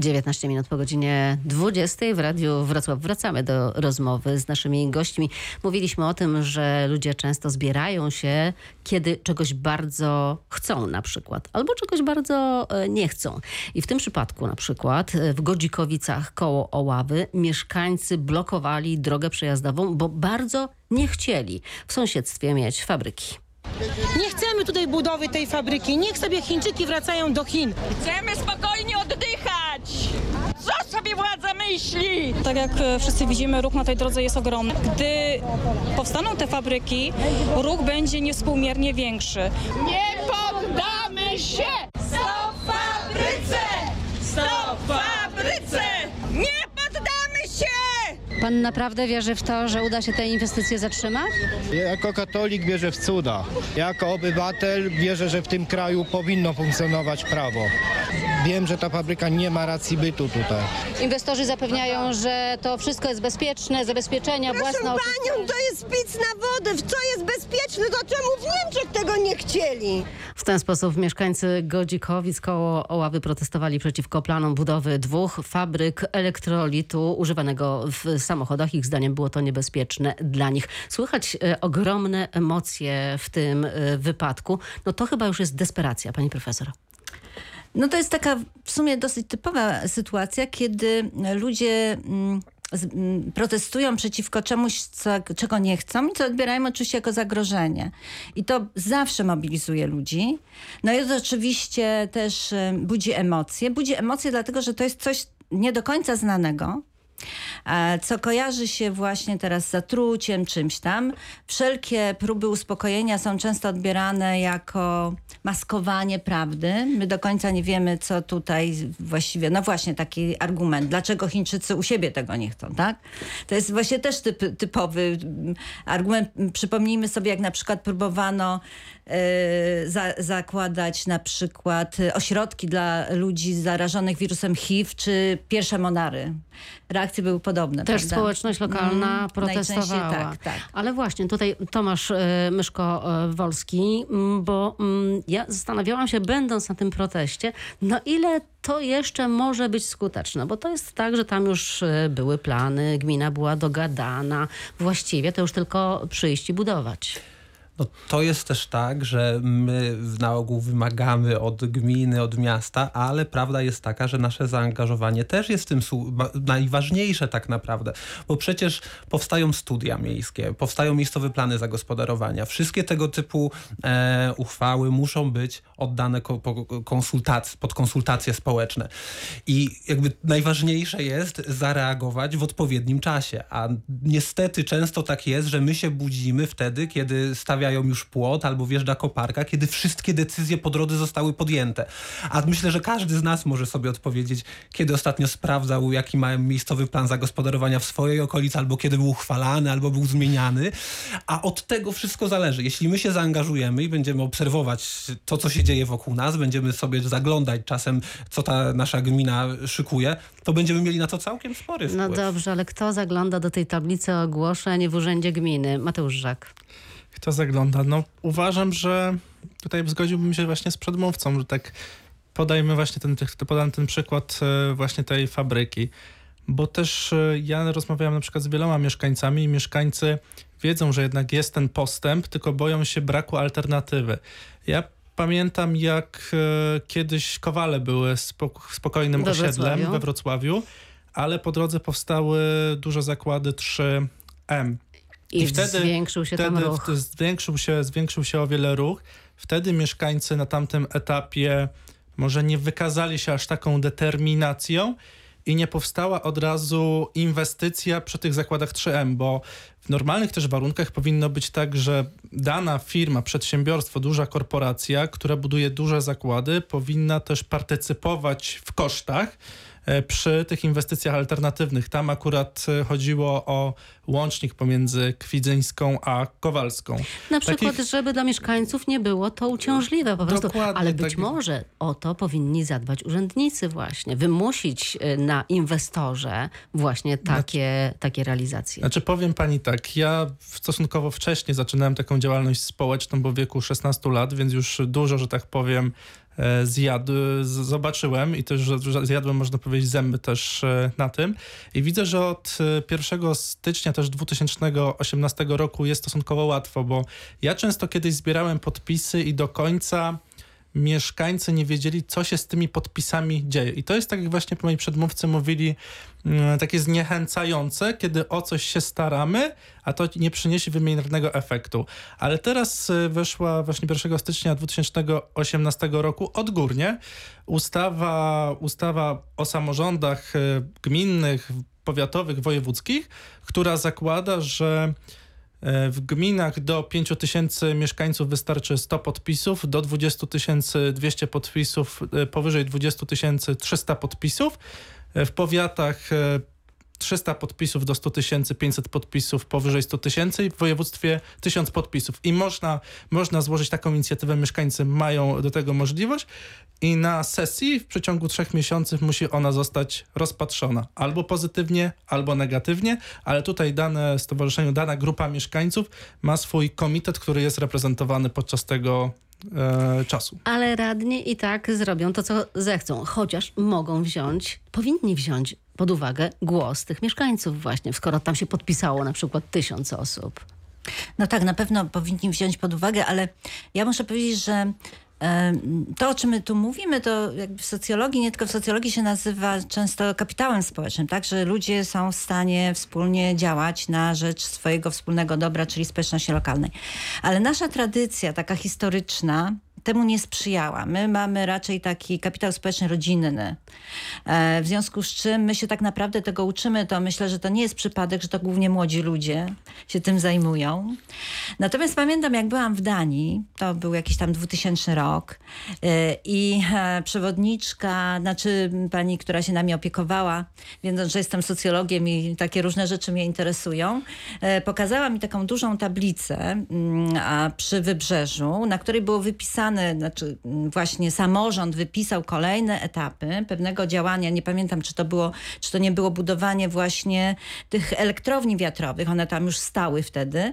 19 minut po godzinie 20 w Radiu Wrocław. Wracamy do rozmowy z naszymi gośćmi. Mówiliśmy o tym, że ludzie często zbierają się, kiedy czegoś bardzo chcą na przykład, albo czegoś bardzo e, nie chcą. I w tym przypadku na przykład e, w Godzikowicach koło Oławy mieszkańcy blokowali drogę przejazdową, bo bardzo nie chcieli w sąsiedztwie mieć fabryki. Nie chcemy tutaj budowy tej fabryki. Niech sobie Chińczyki wracają do Chin. Chcemy spokojnie oddychać! Tak jak e, wszyscy widzimy, ruch na tej drodze jest ogromny. Gdy powstaną te fabryki, ruch będzie niewspółmiernie większy. Nie poddamy się! Stop fabryce! Stop fabryce! Nie poddamy się! Pan naprawdę wierzy w to, że uda się te inwestycje zatrzymać? Jako katolik wierzę w cuda. Jako obywatel wierzę, że w tym kraju powinno funkcjonować prawo. Wiem, że ta fabryka nie ma racji bytu tutaj. Inwestorzy zapewniają, że to wszystko jest bezpieczne, zabezpieczenia Proszę panią, to jest pic na wodę. W co jest bezpieczne, to czemu w Niemczech tego nie chcieli? W ten sposób mieszkańcy Godzikowic koło Oławy protestowali przeciwko planom budowy dwóch fabryk elektrolitu używanego w samochodach. Ich zdaniem było to niebezpieczne dla nich. Słychać e, ogromne emocje w tym e, wypadku. No to chyba już jest desperacja, pani profesor. No to jest taka w sumie dosyć typowa sytuacja, kiedy ludzie mm, mm, protestują przeciwko czemuś, co, czego nie chcą i co odbierają oczywiście jako zagrożenie. I to zawsze mobilizuje ludzi. No i to oczywiście też budzi emocje. Budzi emocje dlatego, że to jest coś nie do końca znanego. E, co kojarzy się właśnie teraz z zatruciem, czymś tam. Wszelkie próby uspokojenia są często odbierane jako maskowanie prawdy. My do końca nie wiemy, co tutaj właściwie, no właśnie taki argument, dlaczego Chińczycy u siebie tego nie chcą, tak? To jest właśnie też typ, typowy mm, argument. Przypomnijmy sobie, jak na przykład próbowano e, za, zakładać na przykład e, ośrodki dla ludzi zarażonych wirusem HIV, czy pierwsze monary. Reakcje były podobne, Też prawda? społeczność lokalna Mm, protestowała. Tak, tak. Ale właśnie tutaj Tomasz e, Myszko-Wolski, mm, bo mm, ja zastanawiałam się, będąc na tym proteście, na ile to jeszcze może być skuteczne, bo to jest tak, że tam już e, były plany, gmina była dogadana, właściwie to już tylko przyjść i budować. No, to jest też tak, że my na ogół wymagamy od gminy, od miasta, ale prawda jest taka, że nasze zaangażowanie też jest tym najważniejsze tak naprawdę, bo przecież powstają studia miejskie, powstają miejscowe plany zagospodarowania. Wszystkie tego typu e, uchwały muszą być oddane ko- konsultac- pod konsultacje społeczne. I jakby najważniejsze jest zareagować w odpowiednim czasie, a niestety często tak jest, że my się budzimy wtedy, kiedy stawiają już płot albo wjeżdża koparka, kiedy wszystkie decyzje po drodze zostały podjęte. A myślę, że każdy z nas może sobie odpowiedzieć, kiedy ostatnio sprawdzał, jaki ma miejscowy plan zagospodarowania w swojej okolicy, albo kiedy był uchwalany, albo był zmieniany. A od tego wszystko zależy. Jeśli my się zaangażujemy i będziemy obserwować to, co się dzieje wokół nas, będziemy sobie zaglądać czasem, co ta nasza gmina szykuje, to będziemy mieli na to całkiem spory wpływ. No dobrze, ale kto zagląda do tej tablicy ogłoszeń w urzędzie gminy? Mateusz Żak. Kto zagląda? No uważam, że tutaj zgodziłbym się właśnie z przedmówcą, że tak podajmy właśnie ten, podam ten przykład e, właśnie tej fabryki, bo też e, ja rozmawiałem na przykład z wieloma mieszkańcami i mieszkańcy wiedzą, że jednak jest ten postęp, tylko boją się braku alternatywy. Ja pamiętam, jak e, kiedyś Kowale były spok- spokojnym We osiedlem Wrocławiu. we Wrocławiu, ale po drodze powstały duże zakłady 3M. I, I wtedy- zwiększył się Wtedy ruch. zwiększył się, zwiększył się o wiele ruch. Wtedy mieszkańcy na tamtym etapie może nie wykazali się aż taką determinacją i nie powstała od razu inwestycja przy tych zakładach 3M, bo w normalnych też warunkach powinno być tak, że dana firma, przedsiębiorstwo, duża korporacja, która buduje duże zakłady, powinna też partycypować w kosztach e, przy tych inwestycjach alternatywnych. Tam akurat e, chodziło o łącznik pomiędzy Kwidzyńską a Kowalską. Na przykład, Takich- żeby dla mieszkańców nie było to uciążliwe po prostu. Dokładnie, Ale być tak- może o to powinni zadbać urzędnicy właśnie. Wymusić y, na inwestorze właśnie takie, takie realizacje. Znaczy powiem pani tak, ja stosunkowo wcześnie zaczynałem taką działalność społeczną, bo w wieku 16 lat, więc już dużo, że tak powiem, e, zjadł, z- zobaczyłem i też zjadłem, można powiedzieć, zęby też e, na tym. I widzę, że od e, 1 stycznia też 2018 roku jest stosunkowo łatwo, bo ja często kiedyś zbierałem podpisy i do końca mieszkańcy nie wiedzieli, co się z tymi podpisami dzieje. I to jest, tak jak właśnie moi przedmówcy mówili, mm, takie zniechęcające, kiedy o coś się staramy, a to nie przyniesie wymiernego efektu. Ale teraz y, weszła właśnie 1 stycznia 2018 roku odgórnie ustawa, ustawa o samorządach y, gminnych, powiatowych, wojewódzkich, która zakłada, że W gminach do 5 tysięcy mieszkańców wystarczy 100 podpisów, do 20 tysięcy 200 podpisów, e, powyżej 20 tysięcy 300 podpisów. E, W powiatach e, 300 podpisów do 100 tysięcy, 500 podpisów powyżej 100 tysięcy i w województwie 1000 podpisów. I można, można złożyć taką inicjatywę, mieszkańcy mają do tego możliwość i na sesji w przeciągu trzech miesięcy musi ona zostać rozpatrzona. Albo pozytywnie, albo negatywnie, ale tutaj dane stowarzyszeniu, dana grupa mieszkańców ma swój komitet, który jest reprezentowany podczas tego e, czasu. Ale radni i tak zrobią to, co zechcą, chociaż mogą wziąć, powinni wziąć pod uwagę głos tych mieszkańców właśnie, skoro tam się podpisało na przykład tysiąc osób. No tak, na pewno powinni wziąć pod uwagę, ale ja muszę powiedzieć, że to, o czym my tu mówimy, to jakby w socjologii, nie tylko w socjologii się nazywa często kapitałem społecznym, tak? Że ludzie są w stanie wspólnie działać na rzecz swojego wspólnego dobra, czyli społeczności lokalnej. Ale nasza tradycja, taka historyczna, temu nie sprzyjała. My mamy raczej taki kapitał społeczny rodzinny. E, w związku z czym my się tak naprawdę tego uczymy, to myślę, że to nie jest przypadek, że to głównie młodzi ludzie się tym zajmują. Natomiast pamiętam, jak byłam w Danii, to był jakiś tam 2000 rok e, i e, przewodniczka, znaczy pani, która się nami opiekowała, wiedząc, że jestem socjologiem i takie różne rzeczy mnie interesują, pokazała mi taką dużą tablicę mm, przy wybrzeżu, na której było wypisane, znaczy mm, właśnie samorząd wypisał kolejne etapy pewnego działania. Nie pamiętam, czy to było, czy to nie było budowanie właśnie tych elektrowni wiatrowych. One tam już stały wtedy.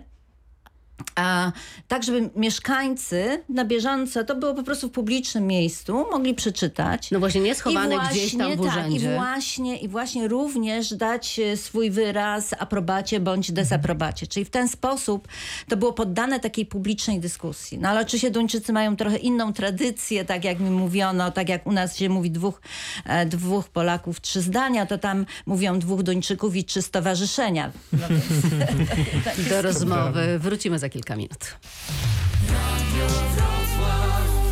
A tak, żeby mieszkańcy na bieżąco, to było po prostu w publicznym miejscu, mogli przeczytać. No właśnie nie schowane gdzieś tam w tak, i urzędzie. właśnie, I właśnie również dać e, swój wyraz aprobacie bądź dezaprobacie. Czyli w ten sposób to było poddane takiej publicznej dyskusji. No ale oczywiście Duńczycy mają trochę inną tradycję, tak jak mi mówiono, tak jak u nas się mówi dwóch, e, dwóch Polaków, trzy zdania, to tam mówią dwóch Duńczyków i trzy stowarzyszenia. No więc, Do rozmowy wrócimy za aquí el camino.